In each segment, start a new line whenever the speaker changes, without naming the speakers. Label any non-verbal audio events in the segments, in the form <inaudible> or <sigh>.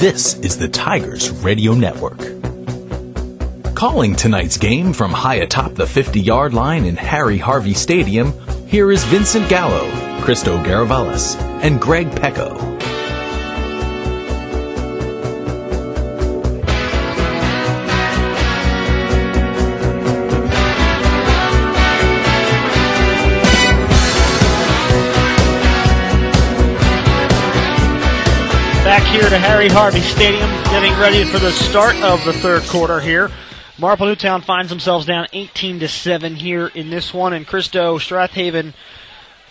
This is the Tigers Radio Network. Calling tonight's game from high atop the 50 yard line in Harry Harvey Stadium, here is Vincent Gallo, Christo Garavelas, and Greg
Pecko. Here to Harry Harvey Stadium, getting ready for the start of the third quarter here. Marple Newtown finds themselves down 18 to 7 here in this one, and Christo Strathaven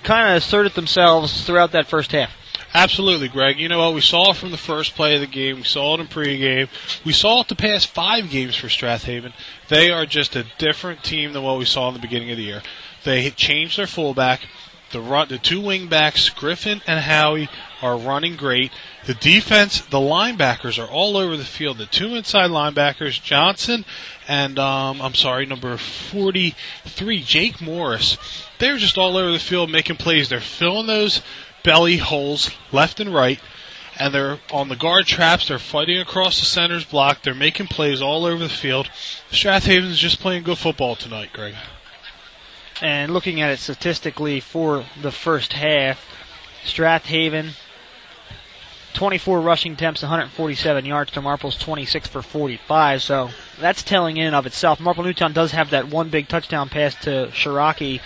kind of asserted themselves throughout that first half.
Absolutely, Greg. You know what? We saw it from the first play of the game. We saw it in pregame. We saw it the past five games for Strath Haven. They are just a different team than what we saw in the beginning of the year. They changed their fullback. The run, the two wing backs, Griffin and Howie, are running great. The defense, the linebackers are all over the field. The two inside linebackers, Johnson and um, I'm sorry, number 43, Jake Morris. They're just all over the field making plays. They're filling those belly holes left and right, and they're on the guard traps. They're fighting across the center's block. They're making plays all over the field. Strath Haven's just playing good football tonight, Greg.
And looking at it statistically for the first half, Strath Haven 24 rushing attempts, 147 yards to Marple's 26 for 45. So that's telling in of itself. Marple Newtown does have that one big touchdown pass to Shiraki,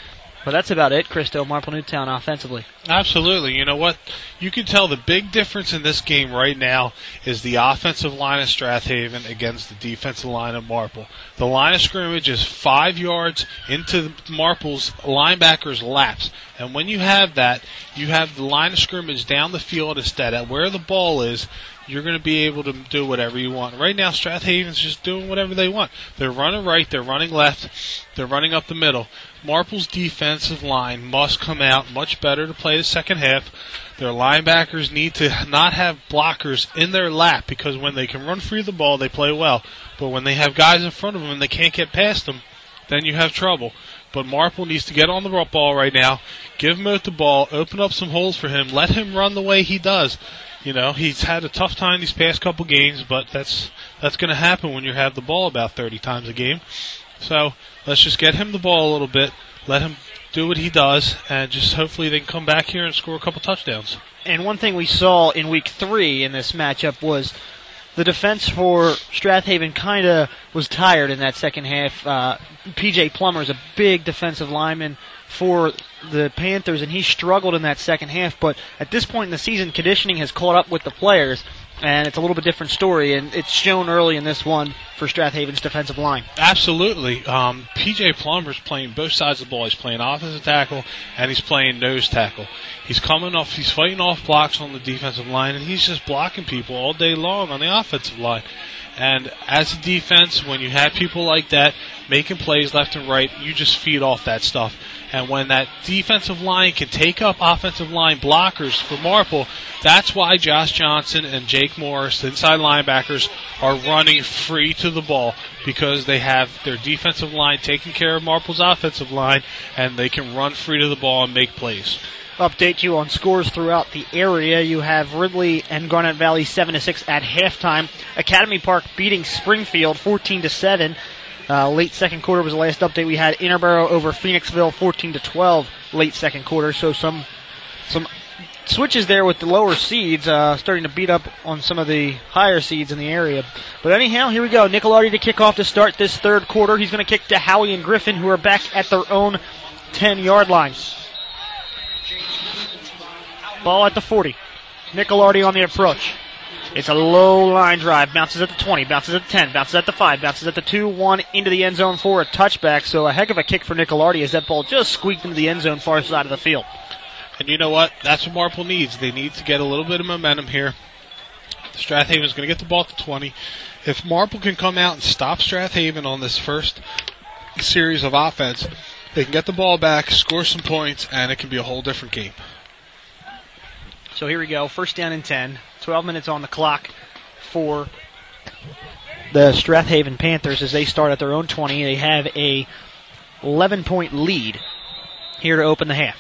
but that's about it, Christo, Marple Newtown offensively.
Absolutely. You know what? You can tell the big difference in this game right now is the offensive line of Strath Haven against the defensive line of Marple. The line of scrimmage is five yards into Marple's linebackers' laps. And when you have that, you have the line of scrimmage down the field instead at where the ball is. You're going to be able to do whatever you want. Right now, Strath Haven's just doing whatever they want. They're running right, they're running left, they're running up the middle. Marple's defensive line must come out much better to play the second half. Their linebackers need to not have blockers in their lap because when they can run free of the ball, they play well. But when they have guys in front of them and they can't get past them, then you have trouble. But Marple needs to get on the ball right now, give Moat the ball, open up some holes for him, let him run the way he does. You know, he's had a tough time these past couple games, but that's that's going to happen when you have the ball about 30 times a game. So let's just get him the ball a little bit, let him do what he does, and just hopefully they can come back here and score a couple touchdowns.
And one thing we saw in week three in this matchup was the defense for Strath Haven kind of was tired in that second half. Uh, PJ Plummer is a big defensive lineman for the Panthers, and he struggled in that second half. But at this point in the season, conditioning has caught up with the players, and it's a little bit different story, and it's shown early in this one for Strath Haven's defensive line.
Absolutely. Um, PJ Plummer's playing both sides of the ball. He's playing offensive tackle and he's playing nose tackle. He's coming off, he's fighting off blocks on the defensive line, and he's just blocking people all day long on the offensive line. And as a defense, when you have people like that making plays left and right, you just feed off that stuff. And when that defensive line can take up offensive line blockers for Marple, that's why Josh Johnson and Jake Morris, inside linebackers, are running free to the ball because they have their defensive line taking care of Marple's offensive line and they can run free to the ball and make plays
update you on scores throughout the area. You have Ridley and Garnet Valley 7 to 6 at halftime. Academy Park beating Springfield 14 to 7. Uh, late second quarter was the last update we had. Interboro over Phoenixville 14 to 12 late second quarter. So some some switches there with the lower seeds uh, starting to beat up on some of the higher seeds in the area. But anyhow, here we go. Nicolardi to kick off to start this third quarter. He's going to kick to Howie and Griffin, who are back at their own 10 yard line. Ball at the 40. Nicolardi on the approach. It's a low line drive. Bounces at the 20, bounces at the 10, bounces at the 5, bounces at the 2, 1 into the end zone for a touchback. So a heck of a kick for Nicolardi as that ball just squeaked into the end zone far side of the field.
And you know what? That's what Marple needs. They need to get a little bit of momentum here. Strath Haven is going to get the ball to 20. If Marple can come out and stop Strath Haven on this first series of offense, they can get the ball back, score some points, and it can be a whole different game.
So here we go. First down and 10. 12 minutes on the clock for the Strath Haven Panthers as they start at their own 20. They have a 11 point lead here to open the half.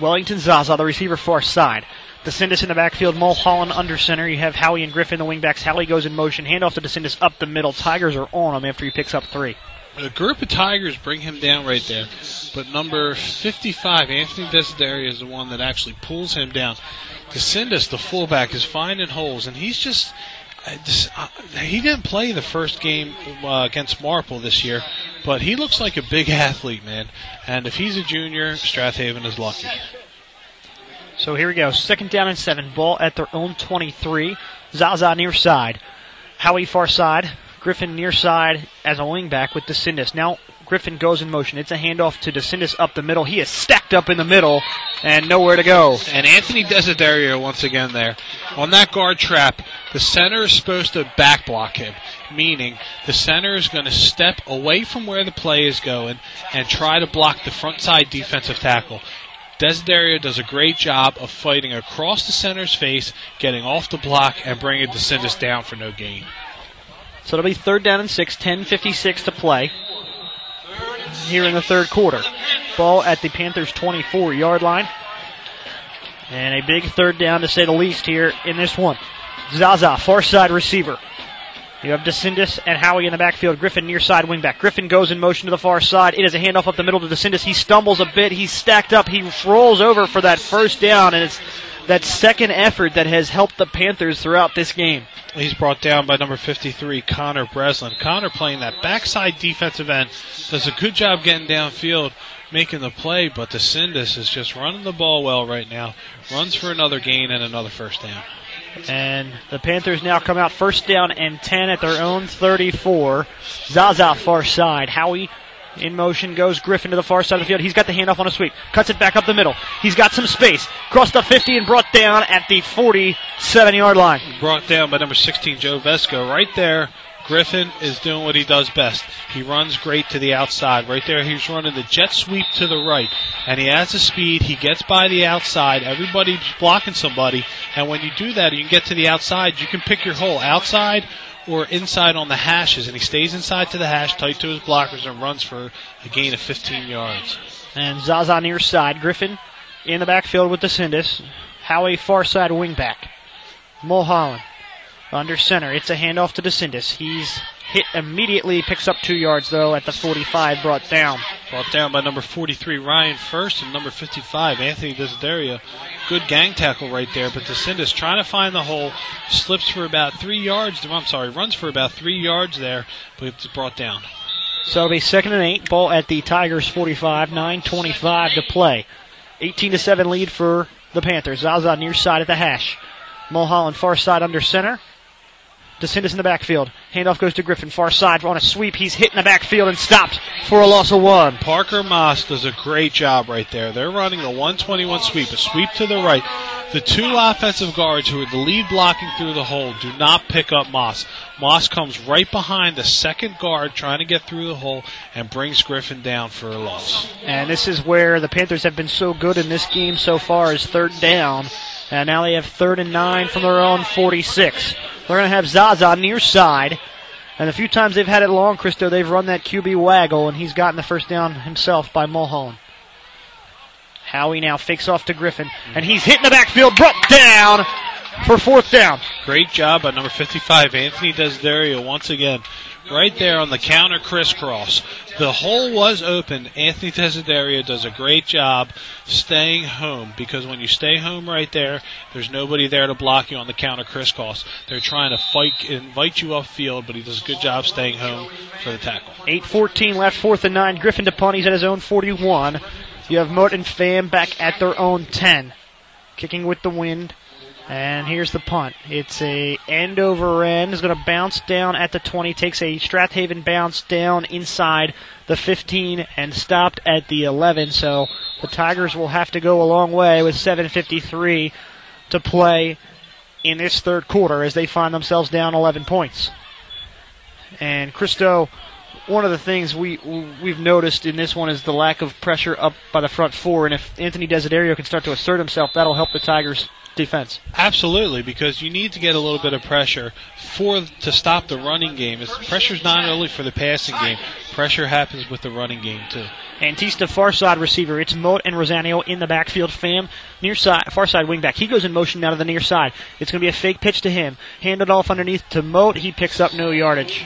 Wellington Zaza, the receiver far side. DeCindis in the backfield, Mulholland under center. You have Howie and Griffin, the wingbacks. Howie goes in motion, handoff to DeCindis up the middle. Tigers are on him after he picks up three.
A group of Tigers bring him down right there, but number 55, Anthony Desiderio, is the one that actually pulls him down. DeCindis, the fullback, is finding holes, and he's just. uh, uh, He didn't play the first game uh, against Marple this year, but he looks like a big <laughs> athlete, man. And if he's a junior, Strath Haven is lucky.
So here we go. Second down and seven. Ball at their own 23. Zaza near side. Howie far side. Griffin near side as a wingback with DeCindis. Now Griffin goes in motion. It's a handoff to DeCindis up the middle. He is stacked up in the middle and nowhere to go.
And Anthony Desiderio once again there. On that guard trap, the center is supposed to back block him, meaning the center is going to step away from where the play is going and try to block the front side defensive tackle. Desiderio does a great job of fighting across the center's face, getting off the block, and bringing DeCindis down for no gain.
So it'll be third down and six, 10.56 to play here in the third quarter. Ball at the Panthers' 24 yard line. And a big third down to say the least here in this one. Zaza, far side receiver. You have DeCindis and Howie in the backfield. Griffin near side wingback. Griffin goes in motion to the far side. It is a handoff up the middle to DeCindis. He stumbles a bit. He's stacked up. He rolls over for that first down, and it's that second effort that has helped the Panthers throughout this game.
He's brought down by number 53, Connor Breslin. Connor playing that backside defensive end does a good job getting downfield, making the play, but the DeCindis is just running the ball well right now. Runs for another gain and another first down.
And the Panthers now come out first down and 10 at their own 34. Zaza far side. Howie in motion goes Griffin to the far side of the field. He's got the handoff on a sweep. Cuts it back up the middle. He's got some space. Crossed the 50 and brought down at the 47 yard line.
Brought down by number 16, Joe Vesco. Right there, Griffin is doing what he does best. He runs great to the outside. Right there, he's running the jet sweep to the right. And he has the speed. He gets by the outside. Everybody's blocking somebody. And when you do that, you can get to the outside. You can pick your hole outside or inside on the hashes. And he stays inside to the hash, tight to his blockers, and runs for a gain of 15 yards.
And Zaza near side. Griffin in the backfield with the DeCindis. Howie far side wingback. Mulholland under center. It's a handoff to DeCindis. He's hit immediately, picks up two yards though at the 45, brought down.
Brought down by number 43, Ryan First, and number 55, Anthony Desiderio. Good gang tackle right there, but DeCindis trying to find the hole, slips for about three yards. I'm sorry, runs for about three yards there, but it's brought down.
So it'll be second and eight. Ball at the Tigers 45, 9.25 to play. 18 to 7 lead for the Panthers. Zaza near side at the hash. Mulholland far side under center. DeCindis in the backfield. Handoff goes to Griffin, far side on a sweep. He's hit in the backfield and stopped for a loss of one.
Parker Moss does a great job right there. They're running a 121 sweep, a sweep to the right. The two offensive guards who are the lead blocking through the hole do not pick up Moss. Moss comes right behind the second guard trying to get through the hole and brings Griffin down for a loss.
And this is where the Panthers have been so good in this game so far is third down. And now they have third and nine from their own 46. They're going to have Zaza near side. And a few times they've had it long, Christo, they've run that QB waggle, and he's gotten the first down himself by Mulholland. Howie now fakes off to Griffin, and he's hit in the backfield, brought down for fourth down.
Great job by number 55, Anthony Desiderio, once again. Right there on the counter crisscross. The hole was open. Anthony Desiderio does a great job staying home because when you stay home right there, there's nobody there to block you on the counter crisscross. They're trying to fight, invite you off field, but he does a good job staying home for the tackle.
8-14 left, fourth and nine. Griffin to. He's at his own 41. You have Moat and Pham back at their own 10. Kicking with the wind. And here's the punt. It's a end over end. Is going to bounce down at the 20. Takes a Strath Haven bounce down inside the 15 and stopped at the 11. So the Tigers will have to go a long way with 7:53 to play in this third quarter as they find themselves down 11 points. And Christo, one of the things we we've noticed in this one is the lack of pressure up by the front four, and if Anthony Desiderio can start to assert himself, that'll help the Tigers defense.
Absolutely, because you need to get a little bit of pressure for to stop the running game. It's, pressure's not only for the passing game; pressure happens with the running game too.
Antista far side receiver. It's Moat and Rosanio in the backfield. Fam near side, far side wingback. He goes in motion now to the near side. It's going to be a fake pitch to him. Handed off underneath to Moat. He picks up no yardage.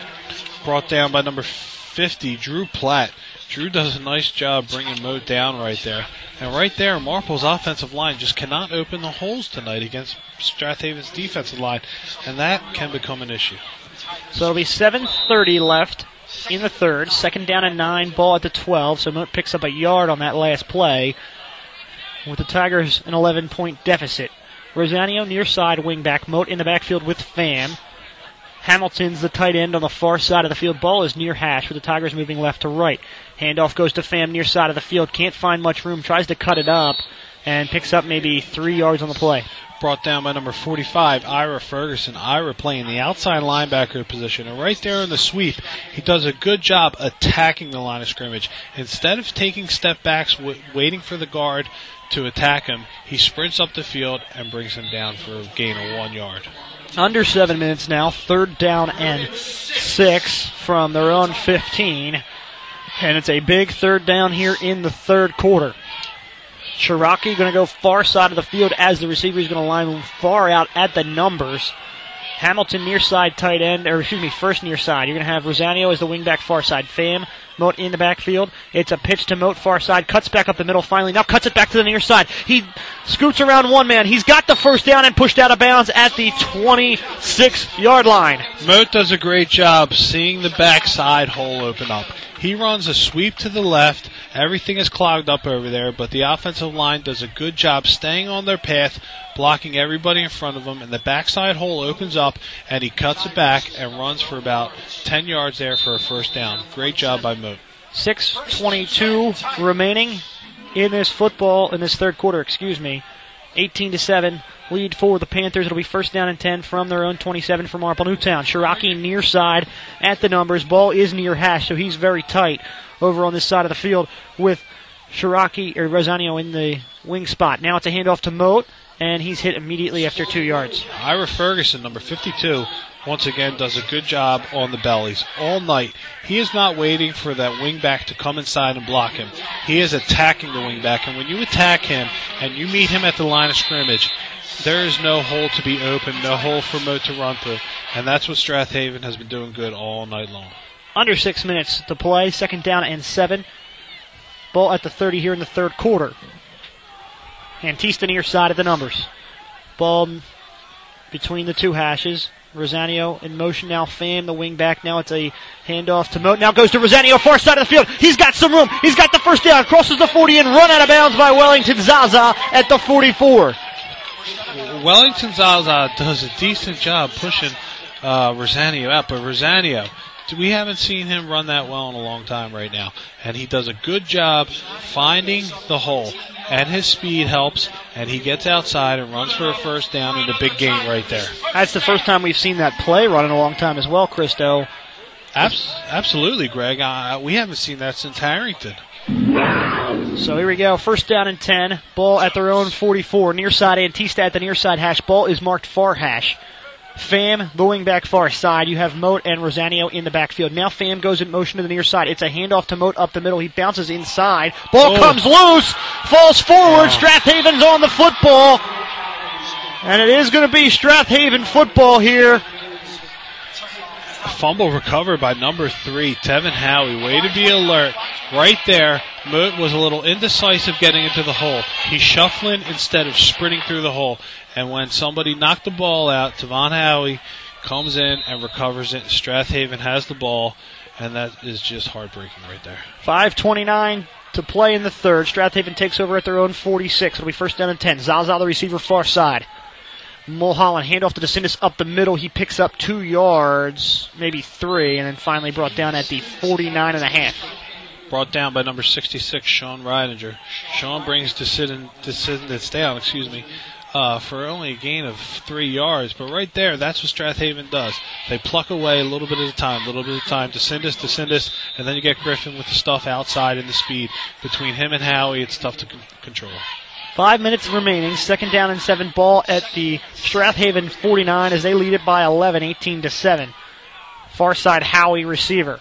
Brought down by number 50, Drew Platt. Drew does a nice job bringing Moat down right there. And right there, Marple's offensive line just cannot open the holes tonight against Strath Haven's defensive line, and that can become an issue.
So it'll be 7:30 left in the third. Second down and nine. Ball at the 12. So Moat picks up a yard on that last play. With the Tigers an 11 point deficit. Rosanio near side wingback. Moat in the backfield with Fam. Hamilton's the tight end on the far side of the field. Ball is near hash with the Tigers moving left to right. Handoff goes to Fam near side of the field. Can't find much room. Tries to cut it up and picks up maybe three yards on the play.
Brought down by number 45, Ira Ferguson. Ira playing the outside linebacker position. And right there in the sweep, he does a good job attacking the line of scrimmage. Instead of taking step backs, waiting for the guard to attack him, he sprints up the field and brings him down for a gain of one yard.
Under seven minutes now. Third down and six from their own 15. And it's a big third down here in the third quarter. Cherokee going to go far side of the field as the receiver is going to line far out at the numbers. Hamilton near side tight end, or excuse me, first near side. You're going to have Rosanio as the wingback far side. Fam, Moat in the backfield. It's a pitch to Moat far side, cuts back up the middle finally. Now cuts it back to the near side. He scoots around one man. He's got the first down and pushed out of bounds at the 26 yard line.
Moat does a great job seeing the backside hole open up. He runs a sweep to the left. Everything is clogged up over there, but the offensive line does a good job staying on their path, blocking everybody in front of them, and the backside hole opens up, and he cuts it back and runs for about 10 yards there for a first down. Great job by Moat.
6:22 remaining in this football in this third quarter. Excuse me. 18 to seven lead for the Panthers. It'll be first down and 10 from their own 27 from Marple Newtown. Cherokee near side at the numbers. Ball is near hash, so he's very tight over on this side of the field with Shiraki or Rosanio in the wing spot. Now it's a handoff to Moat, and he's hit immediately after two yards.
Ira Ferguson, number 52, once again does a good job on the bellies all night. He is not waiting for that wingback to come inside and block him. He is attacking the wingback, and when you attack him and you meet him at the line of scrimmage, there is no hole to be open, no hole for through, and that's what Strath Haven has been doing good all night long.
Under six minutes to play. Second down and seven. Ball at the 30 here in the third quarter. Antista near side of the numbers. Ball between the two hashes. Rosanio in motion now. Fan the wing back. Now it's a handoff to Moat. Now goes to Rosanio, far side of the field. He's got some room. He's got the first down. Crosses the 40 and run out of bounds by Wellington Zaza at the 44.
Wellington Zaza does a decent job pushing uh, Rosanio out, but Rosanio, we haven't seen him run that well in a long time right now, and he does a good job finding the hole. And his speed helps, and he gets outside and runs for a first down in a big game right there.
That's the first time we've seen that play run in a long time as well, Christo.
Abs- absolutely, Greg. Uh, we haven't seen that since Harrington.
So here we go. First down and 10. Ball at their own 44. Near side Antista at the near side hash. Ball is marked far hash. Fam going back far side. You have Moat and Rosanio in the backfield. Now Fam goes in motion to the near side. It's a handoff to Moat up the middle. He bounces inside. Ball
Oh.
comes loose. Falls forward. Strath Haven's on the football. And it is going to be Strath Haven football here.
Fumble recovered by number three, Tevin Howie. Way to be alert. Right there, Moat was a little indecisive getting into the hole. He's shuffling instead of sprinting through the hole. And when somebody knocked the ball out, Tevon Howie comes in and recovers it. Strath Haven has the ball, and that is just heartbreaking right there.
5.29 to play in the third. Strath Haven takes over at their own 46. It'll be first down and 10. Zaza, the receiver, far side. Mulholland handoff to DeCindis up the middle. He picks up two yards, maybe three, and then finally brought down at the 49 and a half.
Brought down by number 66, Sean Reidinger. Sean brings Decidinus down, excuse me, uh, for only a gain of three yards. But right there, that's what Strath Haven does. They pluck away a little bit at a time, a little bit at a time. DeCindis, DeCindis, and then you get Griffin with the stuff outside and the speed. Between him and Howie, it's tough to c- control.
Five minutes remaining. Second down and seven. Ball at the Strath Haven 49 as they lead it by 11, 18 to 7. Far side Howie receiver.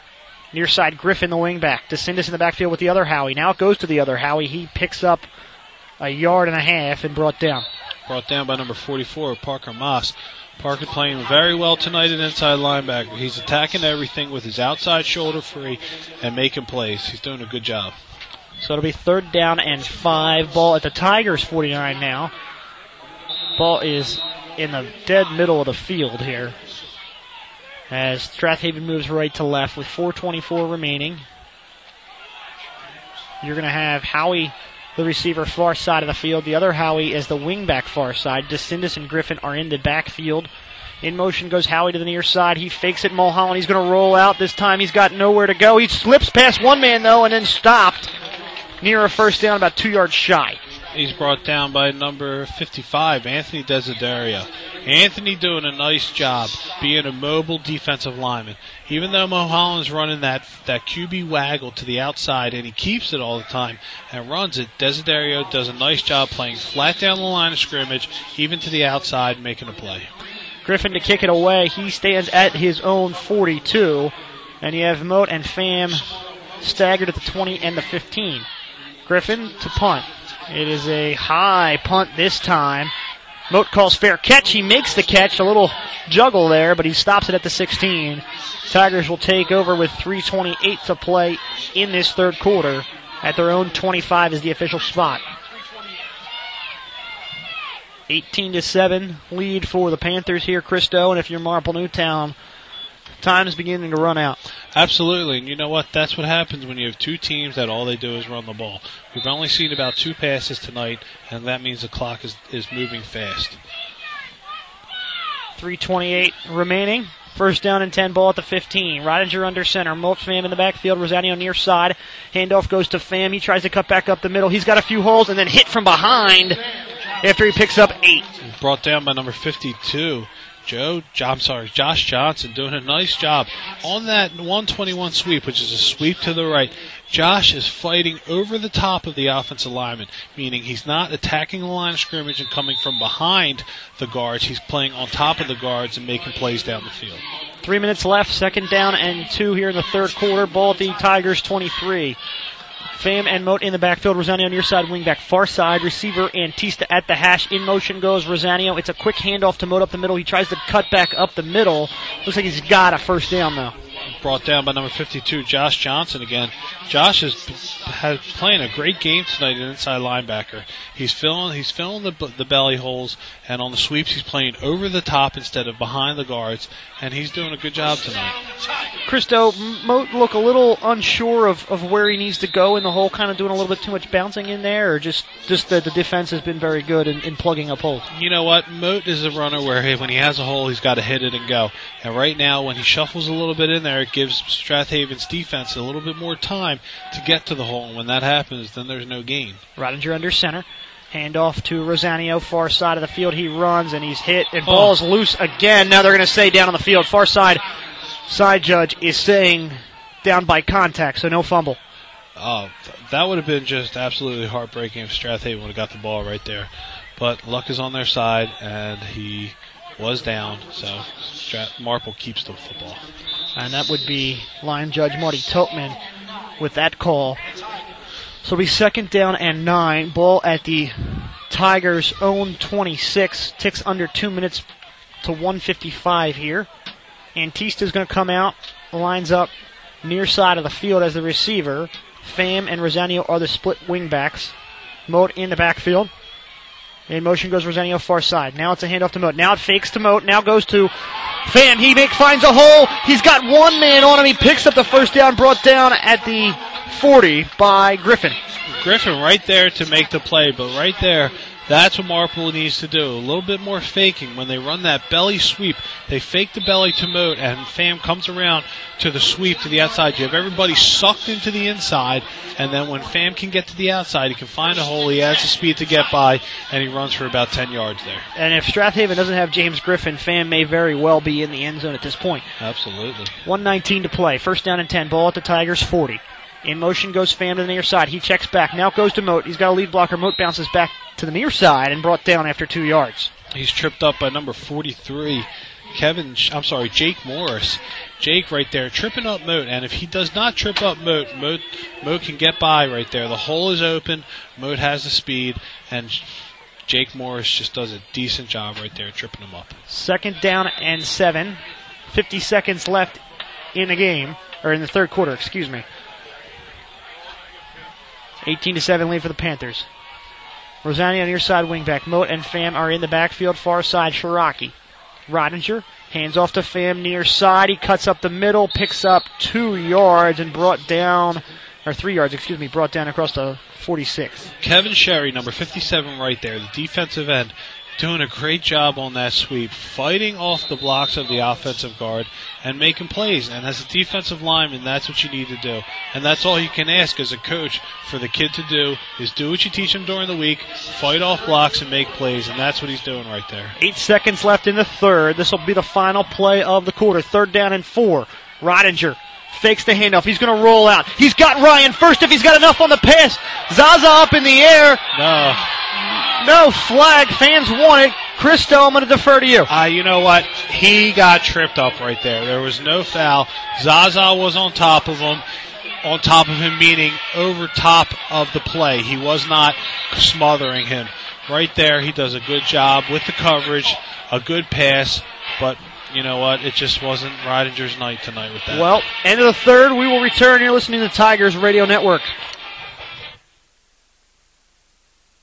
Near side Griffin the wingback. DeCindis in the backfield with the other Howie. Now it goes to the other Howie. He picks up a yard and a half and brought down.
Brought down by number 44, Parker Moss. Parker playing very well tonight at inside linebacker. He's attacking everything with his outside shoulder free and making plays. He's doing a good job.
So it'll be third down and five. Ball at the Tigers 49 now. Ball is in the dead middle of the field here. As Strath Haven moves right to left with 424 remaining. You're going to have Howie, the receiver, far side of the field. The other Howie is the wingback far side. DeCindis and Griffin are in the backfield. In motion goes Howie to the near side. He fakes it. Mulholland. He's going to roll out. This time he's got nowhere to go. He slips past one man though and then stopped near a first down, about two yards shy.
He's brought down by number 55, Anthony Desiderio. Anthony doing a nice job being a mobile defensive lineman. Even though Mulholland's running that that QB waggle to the outside and he keeps it all the time and runs it, Desiderio does a nice job playing flat down the line of scrimmage, even to the outside, making a play.
Griffin to kick it away. He stands at his own 42. And you have Moat and Fam staggered at the 20 and the 15. Griffin to punt. It is a high punt this time. Moat calls fair catch. He makes the catch. A little juggle there, but he stops it at the 16. Tigers will take over with 3.28 to play in this third quarter. At their own 25 is the official spot. 18 to 7 lead for the Panthers here, Christo. And if you're Marple Newtown, time is beginning to run out.
Absolutely, and you know what? That's what happens when you have two teams that all they do is run the ball. We've only seen about two passes tonight, and that means the clock is, is moving fast.
3.28 remaining. First down and 10 ball at the 15. Ridinger under center. Moat Fam in the backfield. Rosanio near side. Handoff goes to Fam. He tries to cut back up the middle. He's got a few holes and then hit from behind after he picks up eight.
Brought down by number 52. Joe, I'm sorry, Josh Johnson doing a nice job on that 121 sweep, which is a sweep to the right. Josh is fighting over the top of the offensive lineman, meaning he's not attacking the line of scrimmage and coming from behind the guards. He's playing on top of the guards and making plays down the field.
Three minutes left, second down and two here in the third quarter. Ball at the Tigers 23. Pham and Moat in the backfield. Rosanio near side wingback, far side receiver. Antista at the hash. In motion goes Rosanio. It's a quick handoff to Moat up the middle. He tries to cut back up the middle. Looks like he's got a first down though.
Brought down by number 52, Josh Johnson again. Josh is has playing a great game tonight at inside linebacker. He's filling he's filling the the belly holes, and on the sweeps he's playing over the top instead of behind the guards, and he's doing a good job tonight.
Christo, Moat look a little unsure of, of where he needs to go in the hole, kind of doing a little bit too much bouncing in there, or just just the, the defense has been very good in, in plugging up holes.
You know what? Moat is a runner where hey, when he has a hole, he's got to hit it and go. And right now, when he shuffles a little bit in there, it gives Strath Haven's defense a little bit more time to get to the hole. And when that happens, then there's no gain.
Ridinger under center. Hand off to Rosanio, far side of the field. He runs and he's hit, and oh. ball's loose again. Now they're going to say down on the field. Far side, side judge is saying down by contact, so no fumble.
Oh, th- that would have been just absolutely heartbreaking if Strath Haven would have got the ball right there. But luck is on their side, and he was down, so Strat- Marple keeps the football.
And that would be line judge Marty Topman with that call. So it'll be second down and nine. Ball at the Tigers' own 26. Ticks under two minutes to 155 here. Antista's going to come out, lines up near side of the field as the receiver. Pham and Rosanio are the split wingbacks. Moat in the backfield. In motion goes Rosanio far side. Now it's a handoff to Moat. Now it fakes to Moat. Now goes to Pham. He make, finds a hole. He's got one man on him. He picks up the first down, brought down at the 40 by Griffin.
Griffin right there to make the play, but right there, that's what Marple needs to do. A little bit more faking. When they run that belly sweep, they fake the belly to Moat, and Fam comes around to the sweep to the outside. You have everybody sucked into the inside, and then when Fam can get to the outside, he can find a hole. He has the speed to get by, and he runs for about 10 yards there.
And if Strath Haven doesn't have James Griffin, Fam may very well be in the end zone at this point.
Absolutely.
119 to play. First down and 10. Ball at the Tigers 40. In motion goes Fam to the near side. He checks back. Now goes to Moat. He's got a lead blocker. Moat bounces back to the near side and brought down after two yards.
He's tripped up by number 43, Kevin. I'm sorry, Jake Morris. Jake right there tripping up Moat, and if he does not trip up Moat, Moat, Moat can get by right there. The hole is open. Moat has the speed, and Jake Morris just does a decent job right there tripping him up.
Second down and seven. 50 seconds left in the game, or in the third quarter, excuse me. 18 to 7 lead for the Panthers. Rosani on your side, wingback. Moat and Fam are in the backfield, far side. Shiraki. Ridinger hands off to Fam near side. He cuts up the middle, picks up two yards, and brought down, or three yards, excuse me, brought down across the 46.
Kevin Sherry, number 57, right there, the defensive end, doing a great job on that sweep, fighting off the blocks of the offensive guard and making plays. And as a defensive lineman, that's what you need to do. And that's all you can ask as a coach for the kid to do is do what you teach him during the week, fight off blocks and make plays. And that's what he's doing right there.
Eight seconds left in the third. This will be the final play of the quarter. Third down and four. Ridinger fakes the handoff. He's going to roll out. He's got Ryan first if he's got enough on the pass. Zaza up in the air.
No.
No flag. Fans want it. Christo, I'm going to defer to you.
Uh, you know what? He got tripped up right there. There was no foul. Zaza was on top of him. On top of him, meaning over top of the play. He was not smothering him. Right there, he does a good job with the coverage, a good pass, but you know what? It just wasn't Ridinger's night tonight with that.
Well, end of the third. We will return. You're listening to the Tigers Radio Network.